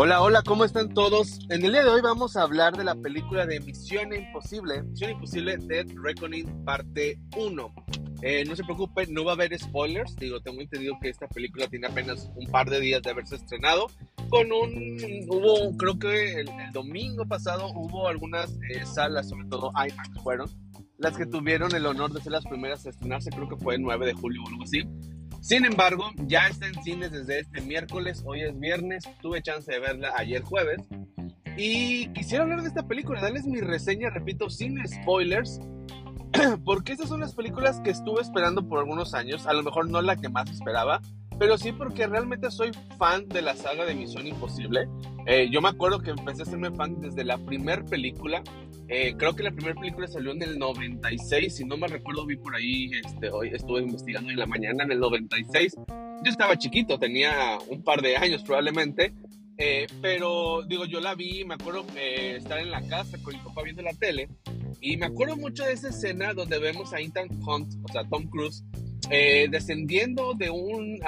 Hola, hola, ¿cómo están todos? En el día de hoy vamos a hablar de la película de Misión Imposible, Misión Imposible Dead Reckoning parte 1. Eh, no se preocupen, no va a haber spoilers, digo, tengo entendido que esta película tiene apenas un par de días de haberse estrenado, con un, hubo, creo que el, domingo pasado hubo algunas eh, salas, sobre todo IMAX fueron, las que tuvieron el honor de ser las primeras a estrenarse, creo que fue el 9 de julio o algo así. Sin embargo, ya está en cines desde este miércoles, hoy es viernes, tuve chance de verla ayer jueves. Y quisiera hablar de esta película, darles mi reseña, repito, sin spoilers, porque estas son las películas que estuve esperando por algunos años, a lo mejor no la que más esperaba, pero sí porque realmente soy fan de la saga de Misión Imposible. Eh, yo me acuerdo que empecé a serme fan desde la primera película. Eh, creo que la primera película salió en el 96, si no me recuerdo, vi por ahí, este, hoy estuve investigando en la mañana, en el 96. Yo estaba chiquito, tenía un par de años probablemente, eh, pero digo, yo la vi, me acuerdo estar en la casa con mi papá viendo la tele, y me acuerdo mucho de esa escena donde vemos a Ethan Hunt, o sea, Tom Cruise, eh, descendiendo de un,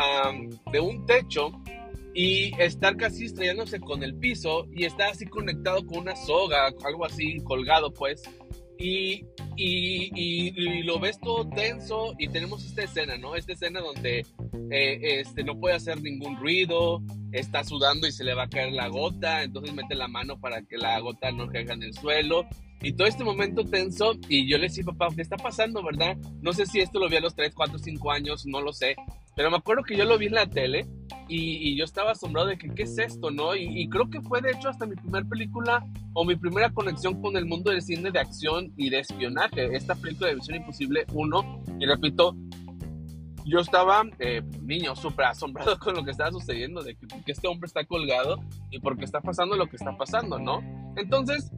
de un techo y estar casi estrellándose con el piso y está así conectado con una soga, algo así colgado pues. Y, y, lo ves todo tenso y tenemos esta escena, ¿no? Esta escena donde eh, este, no puede hacer ningún ruido, está sudando y se le va a caer la gota, entonces mete la mano para que la gota no caiga en el suelo y todo este momento tenso, y yo le decía, papá, ¿qué está pasando, verdad? No sé si esto lo vi a los 3, 4, 5 años, no lo sé. Pero me acuerdo que yo lo vi en la tele y, yo estaba asombrado de que, ¿qué es esto, no? Y, creo que fue, de hecho, hasta mi primera película o mi primera conexión con el mundo del cine de acción y de espionaje. Esta película de Visión Imposible 1, y repito, yo estaba, eh, niño, súper asombrado con lo que estaba sucediendo, de que, que este hombre está colgado y porque está pasando lo que está pasando, ¿no? Entonces,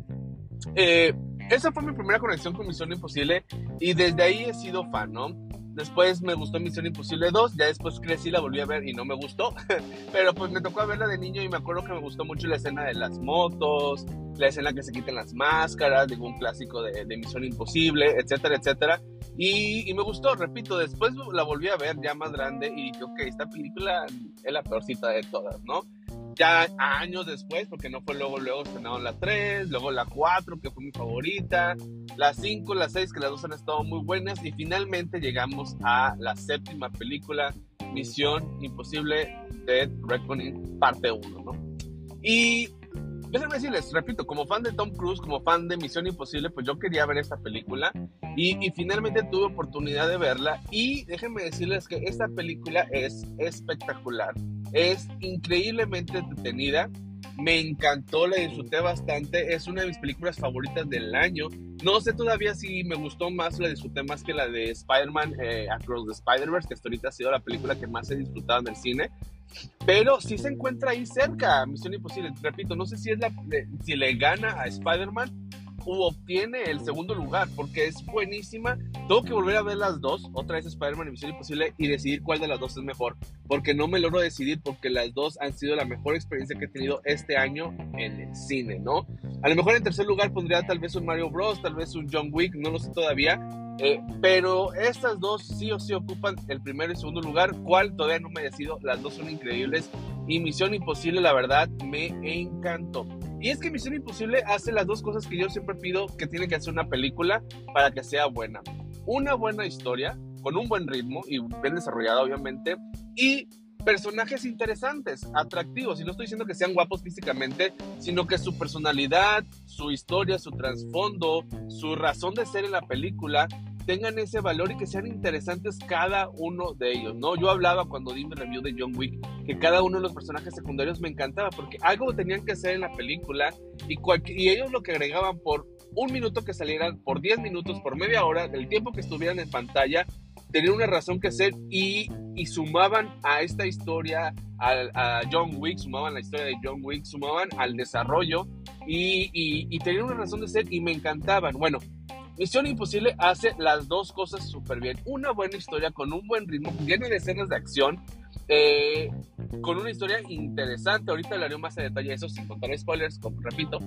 eh, esa fue mi primera conexión con Misión Imposible y desde ahí he sido fan, ¿no? Después me gustó Misión Imposible 2, ya después crecí, la volví a ver y no me gustó, pero pues me tocó verla de niño y me acuerdo que me gustó mucho la escena de las motos, la escena que se quiten las máscaras, digo, un clásico de, Misión Imposible, etcétera, etcétera. Y, me gustó, repito, después la volví a ver ya más grande y dije, ok, esta película es la peorcita de todas, ¿no? Ya años después, porque no fue luego, luego estrenaron la 3, luego la 4, que fue mi favorita, la 5, la 6, que las dos han estado muy buenas, y finalmente llegamos a la séptima película, Misión Imposible Dead Reckoning, parte 1, ¿no? Y déjenme decirles, repito, como fan de Tom Cruise, como fan de Misión Imposible, pues yo quería ver esta película y, y, finalmente tuve oportunidad de verla y déjenme decirles que esta película es espectacular. Es increíblemente entretenida. Me encantó, la disfruté bastante. Es una de mis películas favoritas del año. No sé todavía si me gustó más, la disfruté más que la de Spider-Man eh, Across the Spider-Verse, que hasta ahorita ha sido la película que más he disfrutado en el cine. Pero sí se encuentra ahí cerca, Misión Imposible. Repito, no sé si, es la, si le gana a Spider-Man o obtiene el segundo lugar, porque es buenísima. Tengo que volver a ver las dos, otra vez Spider-Man y Misión Imposible, y decidir cuál de las dos es mejor, porque no me logro decidir, porque las dos han sido la mejor experiencia que he tenido este año en el cine, ¿no? A lo mejor en tercer lugar pondría tal vez un Mario Bros, tal vez un John Wick, no lo sé todavía, eh, pero estas dos sí o sí ocupan el primero y segundo lugar. ¿Cuál? Todavía no me decido. Las dos son increíbles. Y Misión Imposible, la verdad, me encantó. Y es que Misión Imposible hace las dos cosas que yo siempre pido que tiene que hacer una película para que sea buena. Una buena historia, con un buen ritmo y bien desarrollada, obviamente. Y personajes interesantes, atractivos. Y no estoy diciendo que sean guapos físicamente, sino que su personalidad, su historia, su trasfondo, su razón de ser en la película tengan ese valor y que sean interesantes cada uno de ellos, ¿no? Yo hablaba cuando di mi review de John Wick que cada uno de los personajes secundarios me encantaba porque algo tenían que hacer en la película y, ellos lo que agregaban por un minuto que salieran, por 10 minutos, por media hora, el tiempo que estuvieran en pantalla, tenían una razón que hacer y, y sumaban a esta historia, a, a, John Wick, sumaban la historia de John Wick, sumaban al desarrollo y, y, y tenían una razón de ser y me encantaban. Bueno, Misión Imposible hace las dos cosas súper bien. Una buena historia con un buen ritmo, llena de escenas de acción, eh, con una historia interesante. Ahorita hablaré más en detalle de eso sin contar spoilers, repito.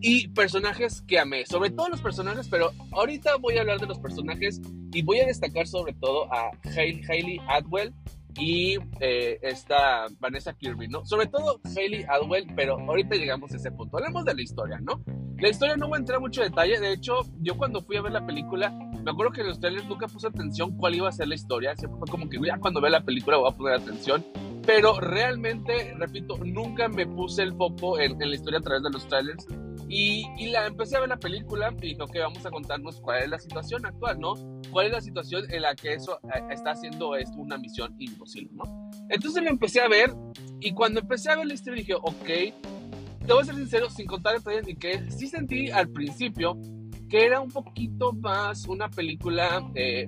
Y personajes que amé, sobre todo los personajes, pero ahorita voy a hablar de los personajes y voy a destacar sobre todo a Hailey Atwell, y eh, esta Vanessa Kirby, ¿no? Sobre todo Hayley Atwell, pero ahorita llegamos a ese punto. Hablemos de la historia, ¿no? La historia no voy a entrar mucho detalle, de hecho, yo cuando fui a ver la película, me acuerdo que en los trailers nunca puse atención cuál iba a ser la historia, siempre fue como que ya cuando vea la película voy a poner atención, pero realmente, repito, nunca me puse el foco en, en la historia a través de los trailers, y, y, la empecé a ver la película y dije, ok, vamos a contarnos cuál es la situación actual, ¿no? ¿Cuál es la situación en la que eso eh, está haciendo esto una misión imposible, ¿no? Entonces la empecé a ver y cuando empecé a ver la historia dije, ok, te voy a ser sincero, sin contar detalles ni que sí sentí al principio que era un poquito más una película, eh,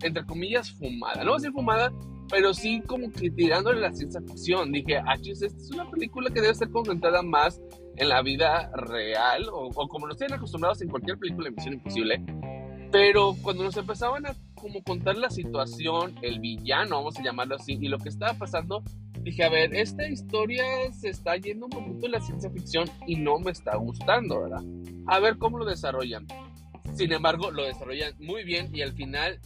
entre comillas, fumada. No voy a decir fumada, pero sí como que tirándole la ciencia ficción. Dije, ah, esta es una película que debe ser concentrada más en la vida real o, como nos tienen acostumbrados en cualquier película de Misión Imposible. Pero cuando nos empezaban a como contar la situación, el villano, vamos a llamarlo así, y lo que estaba pasando, dije, a ver, esta historia se está yendo un poquito en la ciencia ficción y no me está gustando, ¿verdad? A ver cómo lo desarrollan. Sin embargo, lo desarrollan muy bien y al final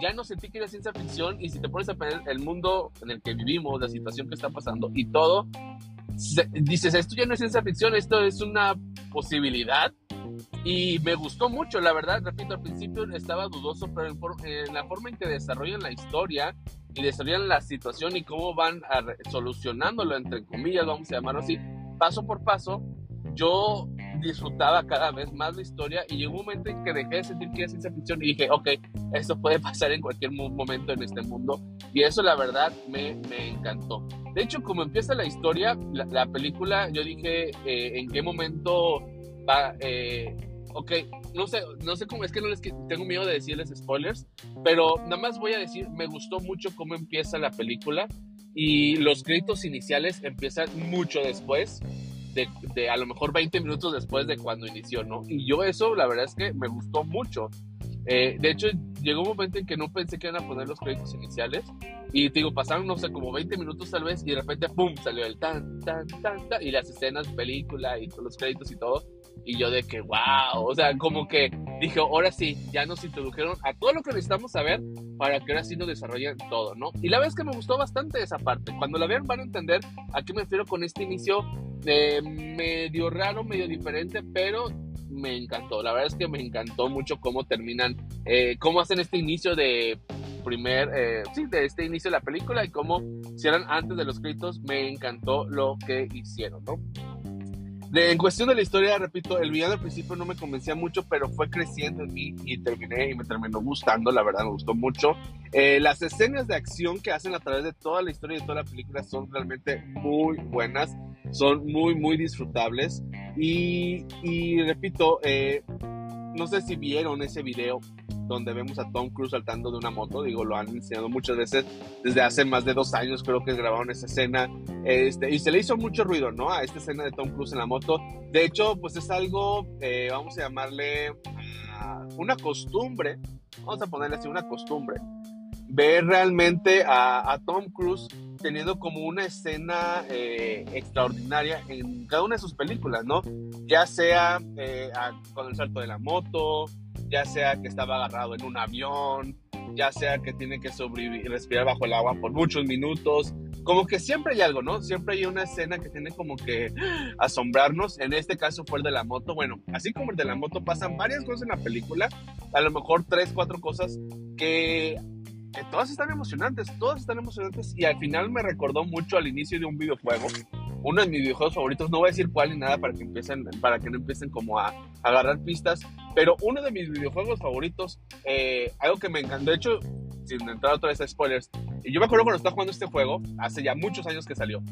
ya no sentí que era ciencia ficción y si te pones a ver el mundo en el que vivimos, la situación que está pasando y todo, dices, esto ya no es ciencia ficción, esto es una posibilidad. Y me gustó mucho, la verdad, repito, al principio estaba dudoso, pero en, la forma en que desarrollan la historia y desarrollan la situación y cómo van a solucionándolo, entre comillas, vamos a llamarlo así, paso por paso, yo disfrutaba cada vez más la historia y llegó un momento en que dejé de sentir que era ciencia ficción y dije, ok, esto puede pasar en cualquier momento en este mundo y eso la verdad me, me encantó. De hecho, como empieza la historia, la, película, yo dije, eh, ¿en qué momento va? Eh, ok, no sé, no sé cómo, es que no les tengo miedo de decirles spoilers, pero nada más voy a decir, me gustó mucho cómo empieza la película y los créditos iniciales empiezan mucho después de, a lo mejor 20 minutos después de cuando inició, ¿no? Y yo eso, la verdad es que me gustó mucho. Eh, de hecho, llegó un momento en que no pensé que iban a poner los créditos iniciales. Y digo, pasaron, no sé, como 20 minutos tal vez, y de repente, ¡pum! salió el tan, tan, tan, tan, y las escenas, película, y los créditos y todo. Y yo de que, wow, o sea, como que dije, ahora sí, ya nos introdujeron a todo lo que necesitamos saber para que ahora sí nos desarrollen todo, ¿no? Y la verdad es que me gustó bastante esa parte. Cuando la vean van a entender a qué me refiero con este inicio eh, medio raro, medio diferente, pero me encantó. La verdad es que me encantó mucho cómo terminan, eh, cómo hacen este inicio de primer, eh, sí, de este inicio de la película y cómo cierran antes de los créditos. Me encantó lo que hicieron, ¿no? En cuestión de la historia, repito, el villano al principio no me convencía mucho, pero fue creciendo en mí y terminé y me terminó gustando, la verdad me gustó mucho. Eh, las escenas de acción que hacen a través de toda la historia y de toda la película son realmente muy buenas, son muy, muy disfrutables. Y, y repito, eh, no sé si vieron ese video donde vemos a Tom Cruise saltando de una moto, digo, lo han enseñado muchas veces, desde hace más de dos años creo que grabaron esa escena, este, y se le hizo mucho ruido, ¿no? A esta escena de Tom Cruise en la moto. De hecho, pues es algo, eh, vamos a llamarle ah, una costumbre, vamos a ponerle así, una costumbre, ver realmente a, Tom Cruise teniendo como una escena eh, extraordinaria en cada una de sus películas, ¿no? Ya sea eh, con el salto de la moto, ya sea que estaba agarrado en un avión, ya sea que tiene que sobrevivir, respirar bajo el agua por muchos minutos. Como que siempre hay algo, ¿no? Siempre hay una escena que tiene como que asombrarnos. En este caso fue el de la moto. Bueno, así como el de la moto, pasan varias cosas en la película. A lo mejor tres, cuatro cosas que, todas están emocionantes, todas están emocionantes. Y al final me recordó mucho al inicio de un videojuego uno de mis videojuegos favoritos, no voy a decir cuál ni nada para que empiecen, para que no empiecen como a, agarrar pistas, pero uno de mis videojuegos favoritos, eh, algo que me encantó, de hecho, sin entrar otra vez a spoilers, y yo me acuerdo cuando estaba jugando este juego, hace ya muchos años que salió,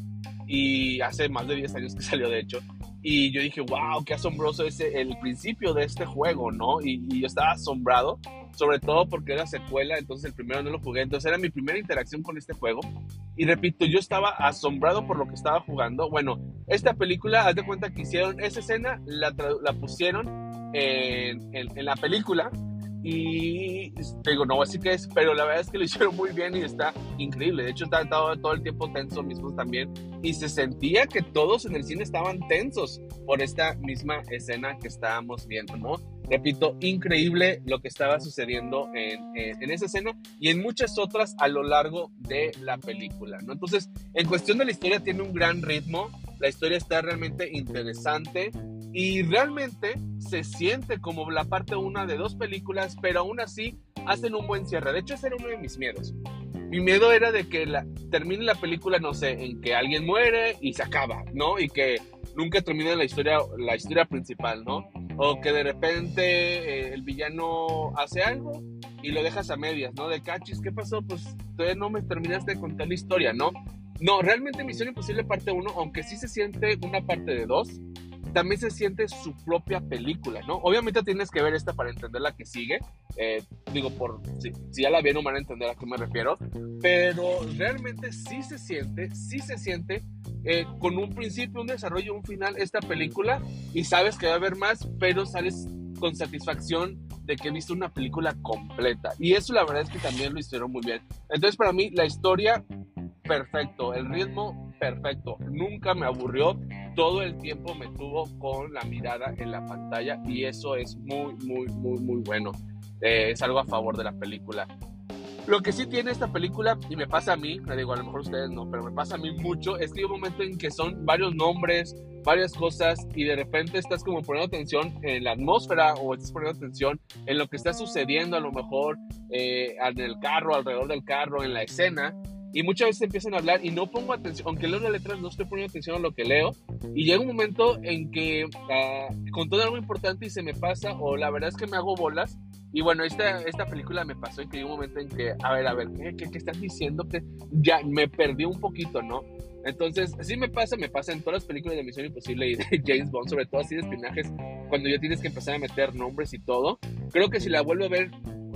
y hace más de 10 años que salió de hecho, y yo dije, wow, qué asombroso es el principio de este juego, ¿no? Y, y yo estaba asombrado sobre todo porque era secuela, entonces el primero no lo jugué, entonces era mi primera interacción con este juego. Y repito, yo estaba asombrado por lo que estaba jugando. Bueno, esta película, haz de cuenta que hicieron esa escena, la, pusieron en, en, la película y te digo, no voy a decir que es, pero la verdad es que lo hicieron muy bien y está increíble. De hecho, estaba todo, el tiempo tenso mismos también. Y se sentía que todos en el cine estaban tensos por esta misma escena que estábamos viendo, ¿no? Repito, increíble lo que estaba sucediendo en, en, esa escena y en muchas otras a lo largo de la película, ¿no? Entonces, en cuestión de la historia, tiene un gran ritmo. La historia está realmente interesante y realmente se siente como la parte una de dos películas, pero aún así hacen un buen cierre. De hecho, ese era uno de mis miedos. Mi miedo era de que la, termine la película, no sé, en que alguien muere y se acaba, ¿no? Y que nunca termine la historia, la historia principal, ¿no? O que de repente eh, el villano hace algo y lo dejas a medias, ¿no? De cachis, ¿qué pasó? Pues todavía no me terminaste de contar la historia, ¿no? No, realmente Misión Imposible parte 1, aunque sí se siente una parte de 2, también se siente su propia película, ¿no? Obviamente tienes que ver esta para entender la que sigue. Eh, digo, por si, ya la vieron van a entender a qué me refiero. Pero realmente sí se siente, sí se siente eh, con un principio, un desarrollo, un final esta película. Y sabes que va a haber más, pero sales con satisfacción de que he visto una película completa. Y eso la verdad es que también lo hicieron muy bien. Entonces para mí la historia, perfecto. El ritmo, perfecto. Nunca me aburrió todo el tiempo me tuvo con la mirada en la pantalla y eso es muy, muy, muy, muy bueno. Eh, es algo a favor de la película. Lo que sí tiene esta película, y me pasa a mí, le digo, a lo mejor ustedes no, pero me pasa a mí mucho, es que hay un momento en que son varios nombres, varias cosas, y de repente estás como poniendo atención en la atmósfera o estás poniendo atención en lo que está sucediendo a lo mejor eh, en el carro, alrededor del carro, en la escena, y muchas veces empiezan a hablar y no pongo atención, aunque leo las letras no estoy poniendo atención a lo que leo y llega un momento en que uh, con todo algo importante y se me pasa o la verdad es que me hago bolas y bueno, esta, esta película me pasó en que hay un momento en que, a ver, a ver, ¿qué, qué, qué estás diciendo? Que ya me perdí un poquito, ¿no? Entonces, sí me pasa, me pasa en todas las películas de Misión Imposible y de James Bond, sobre todo así de espinajes, cuando ya tienes que empezar a meter nombres y todo. Creo que si la vuelvo a ver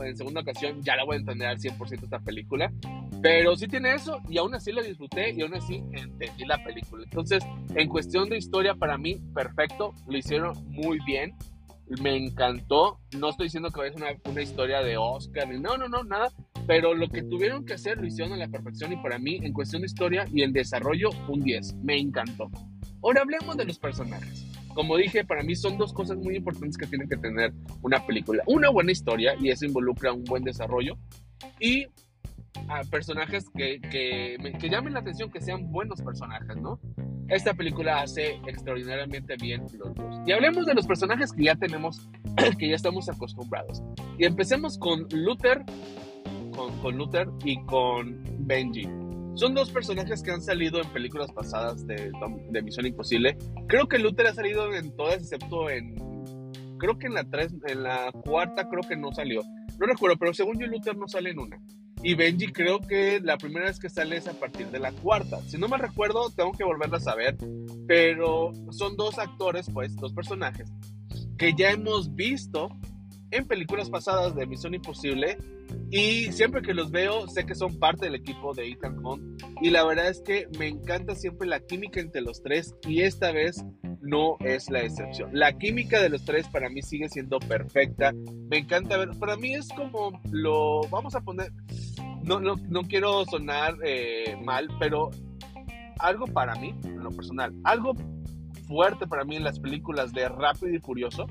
en segunda ocasión, ya la voy a entender al 100% esta película. Pero sí tiene eso y aún así la disfruté y aún así entendí la película. Entonces, en cuestión de historia, para mí, perfecto. Lo hicieron muy bien. Me encantó. No estoy diciendo que vaya a ser una, historia de Oscar. No, no, no, nada. Pero lo que tuvieron que hacer lo hicieron a la perfección y para mí, en cuestión de historia y en desarrollo, un 10. Me encantó. Ahora hablemos de los personajes. Como dije, para mí son dos cosas muy importantes que tienen que tener una película. Una buena historia, y eso involucra un buen desarrollo, y personajes que, que, que, llamen la atención, que sean buenos personajes, ¿no? Esta película hace extraordinariamente bien los dos. Y hablemos de los personajes que ya tenemos, que ya estamos acostumbrados. Y empecemos con Luther, con, con Luther y con Benji. Son dos personajes que han salido en películas pasadas de, de Misión Imposible. Creo que Luther ha salido en todas, excepto en. Creo que en la, tres, en la cuarta, creo que no salió. No recuerdo, pero según yo, Luther no sale en una. Y Benji creo que la primera vez que sale es a partir de la cuarta. Si no me recuerdo, tengo que volverla a saber. Pero son dos actores, pues, dos personajes que ya hemos visto en películas pasadas de Misión Imposible y siempre que los veo sé que son parte del equipo de Ethan Hunt y la verdad es que me encanta siempre la química entre los tres y esta vez no es la excepción. La química de los tres para mí sigue siendo perfecta. Me encanta ver, para mí es como lo vamos a poner, no, no, no quiero sonar eh, mal, pero algo para mí, en lo personal, algo fuerte para mí en las películas de Rápido y Furioso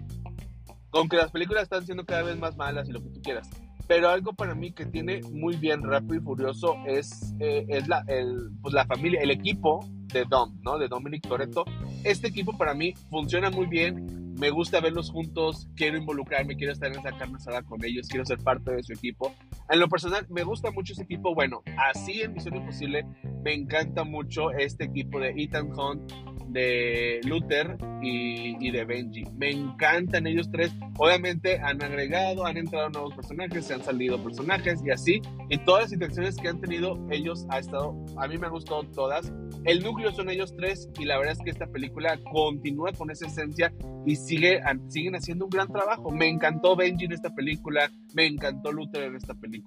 aunque las películas están siendo cada vez más malas y lo que tú quieras. Pero algo para mí que tiene muy bien Rápido y Furioso es, eh, es la, el, pues la familia, el equipo de Dom, ¿no? De Dominic Toretto. Este equipo para mí funciona muy bien. Me gusta verlos juntos, quiero involucrarme, quiero estar en esa carne asada con ellos, quiero ser parte de su equipo. En lo personal, me gusta mucho ese equipo. Bueno, así en Misión Imposible, me encanta mucho este equipo de Ethan Hunt, de Luther y, de Benji. Me encantan ellos tres. Obviamente han agregado, han entrado nuevos personajes, se han salido personajes y así. Y todas las intenciones que han tenido ellos ha estado, a mí me han gustado todas. El núcleo son ellos tres y la verdad es que esta película continúa con esa esencia y sigue, siguen haciendo un gran trabajo. Me encantó Benji en esta película, me encantó Luther en esta película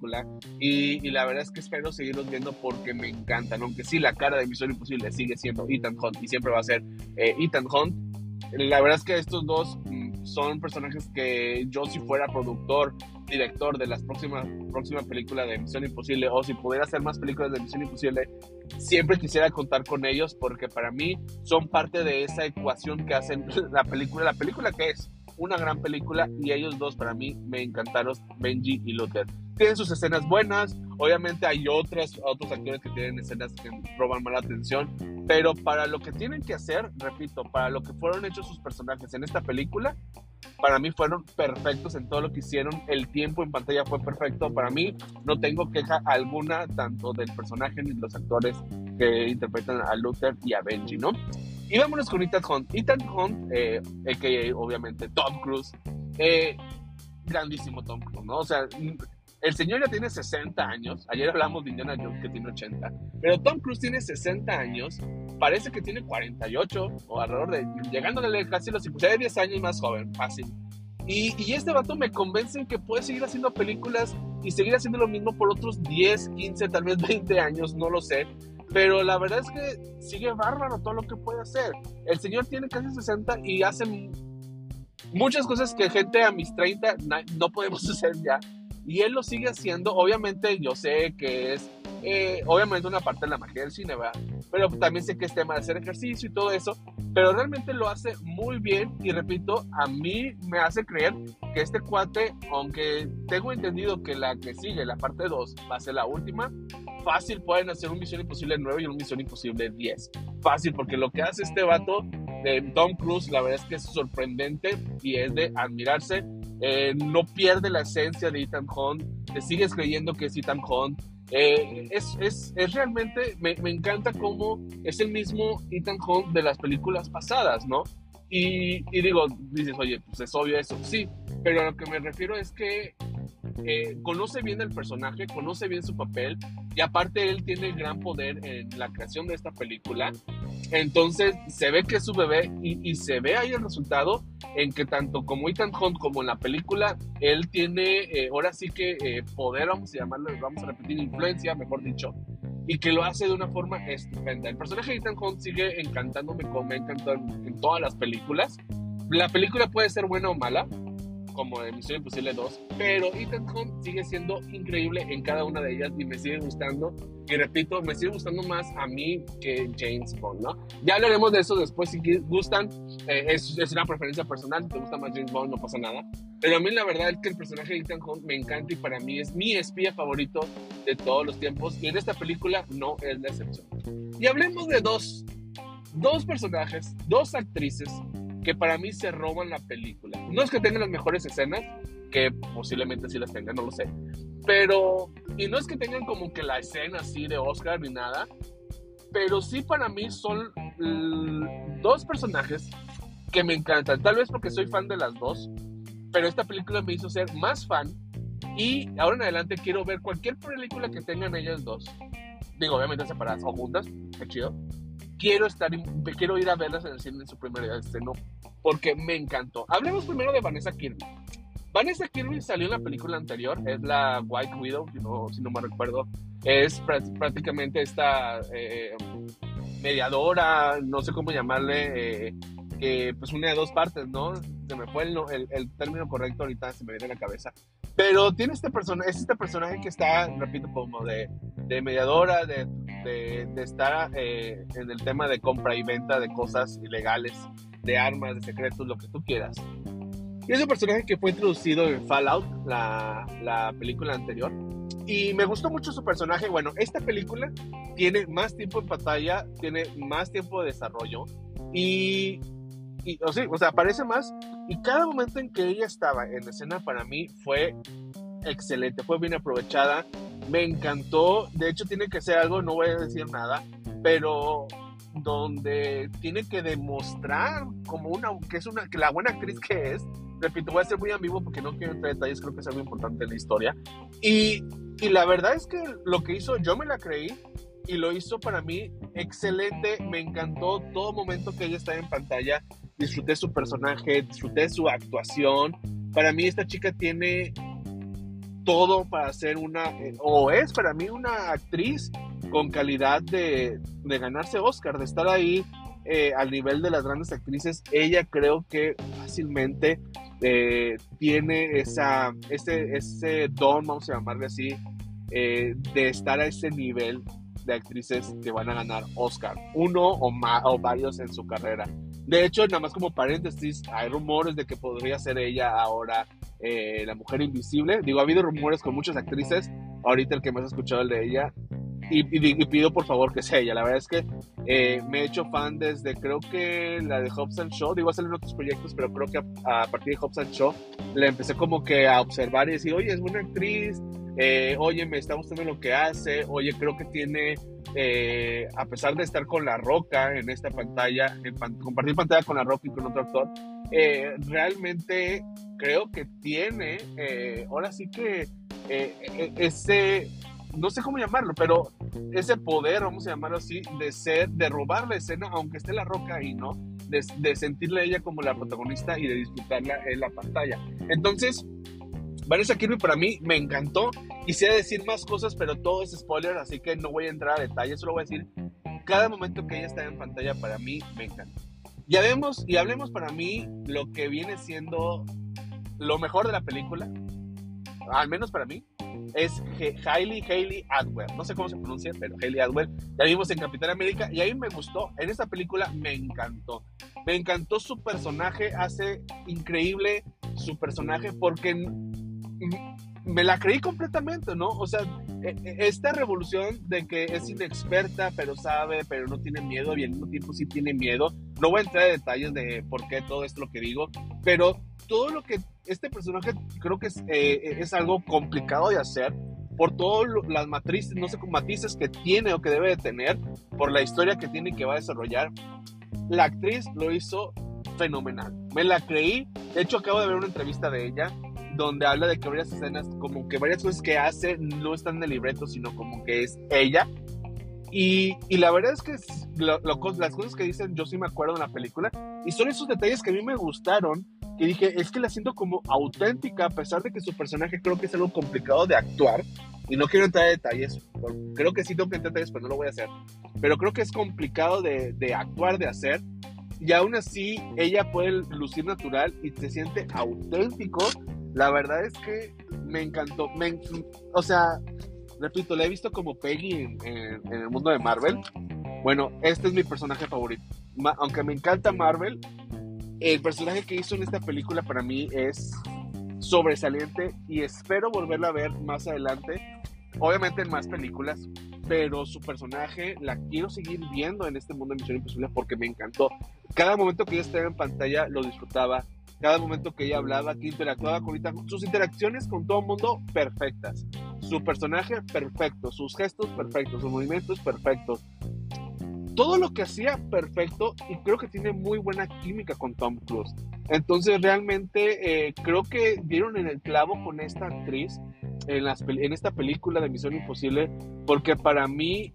y, y la verdad es que espero seguirlos viendo porque me encantan. Aunque sí, la cara de Misión Imposible sigue siendo Ethan Hunt y siempre va a ser eh, Ethan Hunt. La verdad es que estos dos, mm, son personajes que yo si fuera productor, director de las próximas próxima película de Misión Imposible o si pudiera hacer más películas de Misión Imposible, siempre quisiera contar con ellos porque para mí son parte de esa ecuación que hacen la película, la película que es una gran película y ellos dos para mí me encantaron, Benji y Luther. Tienen sus escenas buenas, obviamente hay otras, otros actores que tienen escenas que roban mala atención, pero para lo que tienen que hacer, repito, para lo que fueron hechos sus personajes en esta película, para mí fueron perfectos en todo lo que hicieron, el tiempo en pantalla fue perfecto, para mí no tengo queja alguna tanto del personaje ni de los actores que interpretan a Luther y a Benji, ¿no? Y vámonos con Ethan Hunt. Ethan Hunt, eh, a.k.a. obviamente Tom Cruise, eh, grandísimo Tom Cruise, ¿no? O sea, el señor ya tiene 60 años. Ayer hablamos de Indiana Jones que tiene 80. Pero Tom Cruise tiene 60 años. Parece que tiene 48 o alrededor de. llegándole casi los 50. 10 años más joven, fácil. Y, y, este vato me convence en que puede seguir haciendo películas y seguir haciendo lo mismo por otros 10, 15, tal vez 20 años, no lo sé. Pero la verdad es que sigue bárbaro todo lo que puede hacer. El señor tiene casi 60 y hace muchas cosas que gente a mis 30 no podemos hacer ya. Y él lo sigue haciendo. Obviamente yo sé que es eh, obviamente una parte de la magia del cine, ¿verdad? Pero también sé que es tema de hacer ejercicio y todo eso, pero realmente lo hace muy bien y repito, a mí me hace creer que este cuate, aunque tengo entendido que la que sigue, la parte 2, va a ser la última, fácil pueden hacer un Misión Imposible 9 y un Misión Imposible 10. Fácil, porque lo que hace este vato de Tom Cruise, la verdad es que es sorprendente y es de admirarse. Eh, no pierde la esencia de Ethan Hunt, te sigues creyendo que es Ethan Hunt, eh, es, es, es, realmente, me, me, encanta cómo es el mismo Ethan Hunt de las películas pasadas, ¿no? Y, y, digo, dices, oye, pues es obvio eso, sí, pero a lo que me refiero es que eh, conoce bien el personaje, conoce bien su papel y aparte él tiene gran poder en la creación de esta película. Entonces se ve que es su bebé y, se ve ahí el resultado en que tanto como Ethan Hunt como en la película, él tiene eh, ahora sí que eh, poder, vamos a llamarlo, vamos a repetir, influencia, mejor dicho, y que lo hace de una forma estupenda. El personaje de Ethan Hunt sigue encantándome como me encantó en todas las películas. La película puede ser buena o mala, como de Misión Imposible 2, pero Ethan Hunt sigue siendo increíble en cada una de ellas y me sigue gustando. Y repito, me sigue gustando más a mí que James Bond, ¿no? Ya hablaremos de eso después si gustan. Eh, es, es, una preferencia personal, si te gusta más James Bond no pasa nada. Pero a mí la verdad es que el personaje de Ethan Hunt me encanta y para mí es mi espía favorito de todos los tiempos. Y en esta película no es la excepción. Y hablemos de dos, dos personajes, dos actrices que para mí se roban la película. No es que tengan las mejores escenas, que posiblemente sí las tengan, no lo sé. Pero, y no es que tengan como que la escena así de Oscar ni nada, pero sí para mí son dos personajes que me encantan. Tal vez porque soy fan de las dos, pero esta película me hizo ser más fan y ahora en adelante quiero ver cualquier película que tengan ellas dos. Digo, obviamente separadas o juntas, qué chido quiero estar, quiero ir a verlas en el cine en su primer día de estreno porque me encantó. Hablemos primero de Vanessa Kirby. Vanessa Kirby salió en la película anterior, es la White Widow, si no, si no me recuerdo. Es prácticamente esta eh, mediadora, no sé cómo llamarle, eh, que pues une a dos partes, ¿no? Se me fue el, el, el, término correcto ahorita, se me viene a la cabeza. Pero tiene este personaje, es este personaje que está, repito, como de, de mediadora, de, de, estar eh, en el tema de compra y venta de cosas ilegales, de armas, de secretos, lo que tú quieras. Y es un personaje que fue introducido en Fallout, la, la película anterior. Y me gustó mucho su personaje. Bueno, esta película tiene más tiempo en pantalla, tiene más tiempo de desarrollo. Y y, o, o sea, aparece más. Y cada momento en que ella estaba en escena para mí fue excelente, fue bien aprovechada. Me encantó. De hecho, tiene que ser algo, no voy a decir nada, pero donde tiene que demostrar como una que es una que la buena actriz que es repito voy a ser muy ambiguo porque no quiero entrar en detalles creo que es algo importante en la historia y, y la verdad es que lo que hizo yo me la creí y lo hizo para mí excelente me encantó todo momento que ella estaba en pantalla disfruté su personaje, disfruté su actuación. Para mí esta chica tiene todo para ser una, eh, o es para mí una actriz con calidad de, de, ganarse Oscar, de estar ahí eh, al nivel de las grandes actrices, ella creo que fácilmente eh, tiene esa, ese, ese don, vamos a llamarle así, eh, de estar a ese nivel de actrices que van a ganar Oscar, uno o, más, o varios en su carrera. De hecho, nada más como paréntesis, hay rumores de que podría ser ella ahora eh, la mujer invisible. Digo, ha habido rumores con muchas actrices. Ahorita el que más he escuchado el de ella. Y, pido por favor que sea ella. La verdad es que eh, me he hecho fan desde creo que la de Hobbs and Show. Digo, salir en otros proyectos, pero creo que a, partir de Hobbs Show la empecé como que a observar y decir, oye, es buena actriz. Eh, oye, me está gustando lo que hace. Oye, creo que tiene eh, a pesar de estar con La Roca en esta pantalla, compartir pantalla con La Roca y con otro actor, eh, realmente creo que tiene, ahora sí que ese, no sé cómo llamarlo, pero ese poder, vamos a llamarlo así, de ser, de robar la escena, aunque esté La Roca ahí, ¿no? De, de sentirle a ella como la protagonista y de disfrutarla en la pantalla. Entonces, Vanessa Kirby para mí me encantó. Quisiera decir más cosas, pero todo es spoiler, así que no voy a entrar a detalles. Solo voy a decir, cada momento que ella está en pantalla para mí me encanta. Ya vemos y hablemos para mí lo que viene siendo lo mejor de la película, al menos para mí, es Hailey Hailey Atwell. No sé cómo se pronuncia, pero Hailey Atwell. La vimos en Capitán América y a me gustó. En esta película me encantó. Me encantó su personaje, hace increíble su personaje porque me la creí completamente, ¿no? O sea, e, e, esta revolución de que es inexperta, pero sabe, pero no tiene miedo, y al mismo tiempo sí tiene miedo. No voy a entrar en detalles de por qué todo esto lo que digo, pero todo lo que este personaje creo que es, eh, es algo complicado de hacer por todas las matrices, no sé, matices que tiene o que debe de tener, por la historia que tiene y que va a desarrollar. La actriz lo hizo fenomenal. Me la creí. De hecho, acabo de ver una entrevista de ella donde habla de que varias escenas, como que varias cosas que hace no están en el libreto, sino como que es ella. Y, y la verdad es que las cosas que dicen yo sí me acuerdo en la película. Y son esos detalles que a mí me gustaron, que dije, es que la siento como auténtica, a pesar de que su personaje creo que es algo complicado de actuar. Y no quiero entrar en detalles, creo que sí tengo que entrar en detalles, pero no lo voy a hacer. Pero creo que es complicado de, de actuar, de hacer. Y aún así, ella puede lucir natural y se siente auténtico la verdad es que me encantó. o sea, repito, la he visto como Peggy en, el mundo de Marvel. Bueno, este es mi personaje favorito. aunque me encanta Marvel, el personaje que hizo en esta película para mí es sobresaliente y espero volverla a ver más adelante. Obviamente en más películas, pero su personaje la quiero seguir viendo en este mundo de Misión Imposible porque me encantó. Cada momento que ella estaba en pantalla lo disfrutaba, cada momento que ella hablaba, que interactuaba con sus interacciones con todo el mundo perfectas, su personaje perfecto, sus gestos perfectos, sus movimientos perfectos. Todo lo que hacía perfecto y creo que tiene muy buena química con Tom Cruise. Entonces realmente eh, creo que dieron en el clavo con esta actriz en, las, en esta película de Misión Imposible porque para mí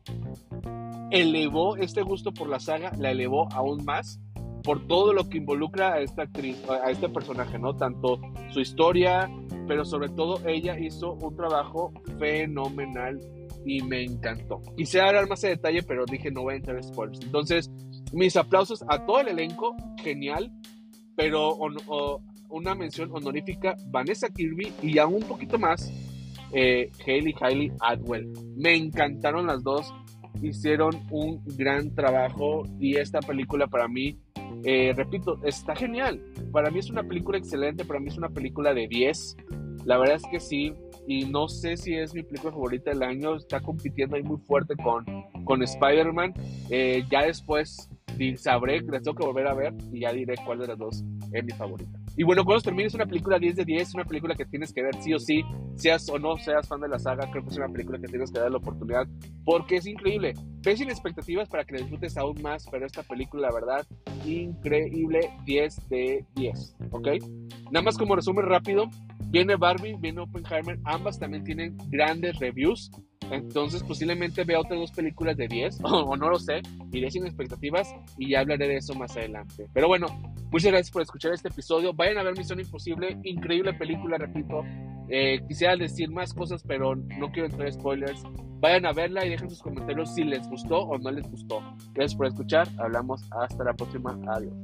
elevó este gusto por la saga, la elevó aún más por todo lo que involucra a esta actriz, a este personaje, ¿no? Tanto su historia, pero sobre todo ella hizo un trabajo fenomenal y me encantó. Quise hablar más de detalle, pero dije no voy a entrar en spoilers. Entonces, mis aplausos a todo el elenco, genial, pero una mención honorífica, Vanessa Kirby y aún un poquito más, eh, Hailey Hailey Atwell. Me encantaron las dos, hicieron un gran trabajo y esta película para mí eh, repito, está genial. Para mí es una película excelente, para mí es una película de 10. La verdad es que sí, y no sé si es mi película favorita del año, está compitiendo ahí muy fuerte con, con Spider-Man. Eh, ya después sabré, les tengo que volver a ver y ya diré cuál de las dos es mi favorita. Y bueno, cuando termines una película 10 de 10, es una película que tienes que ver sí o sí, seas o no seas fan de la saga, creo que es una película que tienes que dar la oportunidad porque es increíble. Ves sin expectativas para que la disfrutes aún más, pero esta película, la verdad, increíble 10 de 10, ¿ok? Nada más como resumen rápido, viene Barbie, viene Oppenheimer, ambas también tienen grandes reviews. Entonces posiblemente vea otras dos películas de 10, o, no lo sé, iré sin expectativas y ya hablaré de eso más adelante. Pero bueno, muchas gracias por escuchar este episodio. Vayan a ver Misión Imposible, increíble película, repito. Eh, quisiera decir más cosas, pero no quiero entrar en spoilers. Vayan a verla y dejen sus comentarios si les gustó o no les gustó. Gracias por escuchar. Hablamos hasta la próxima. Adiós.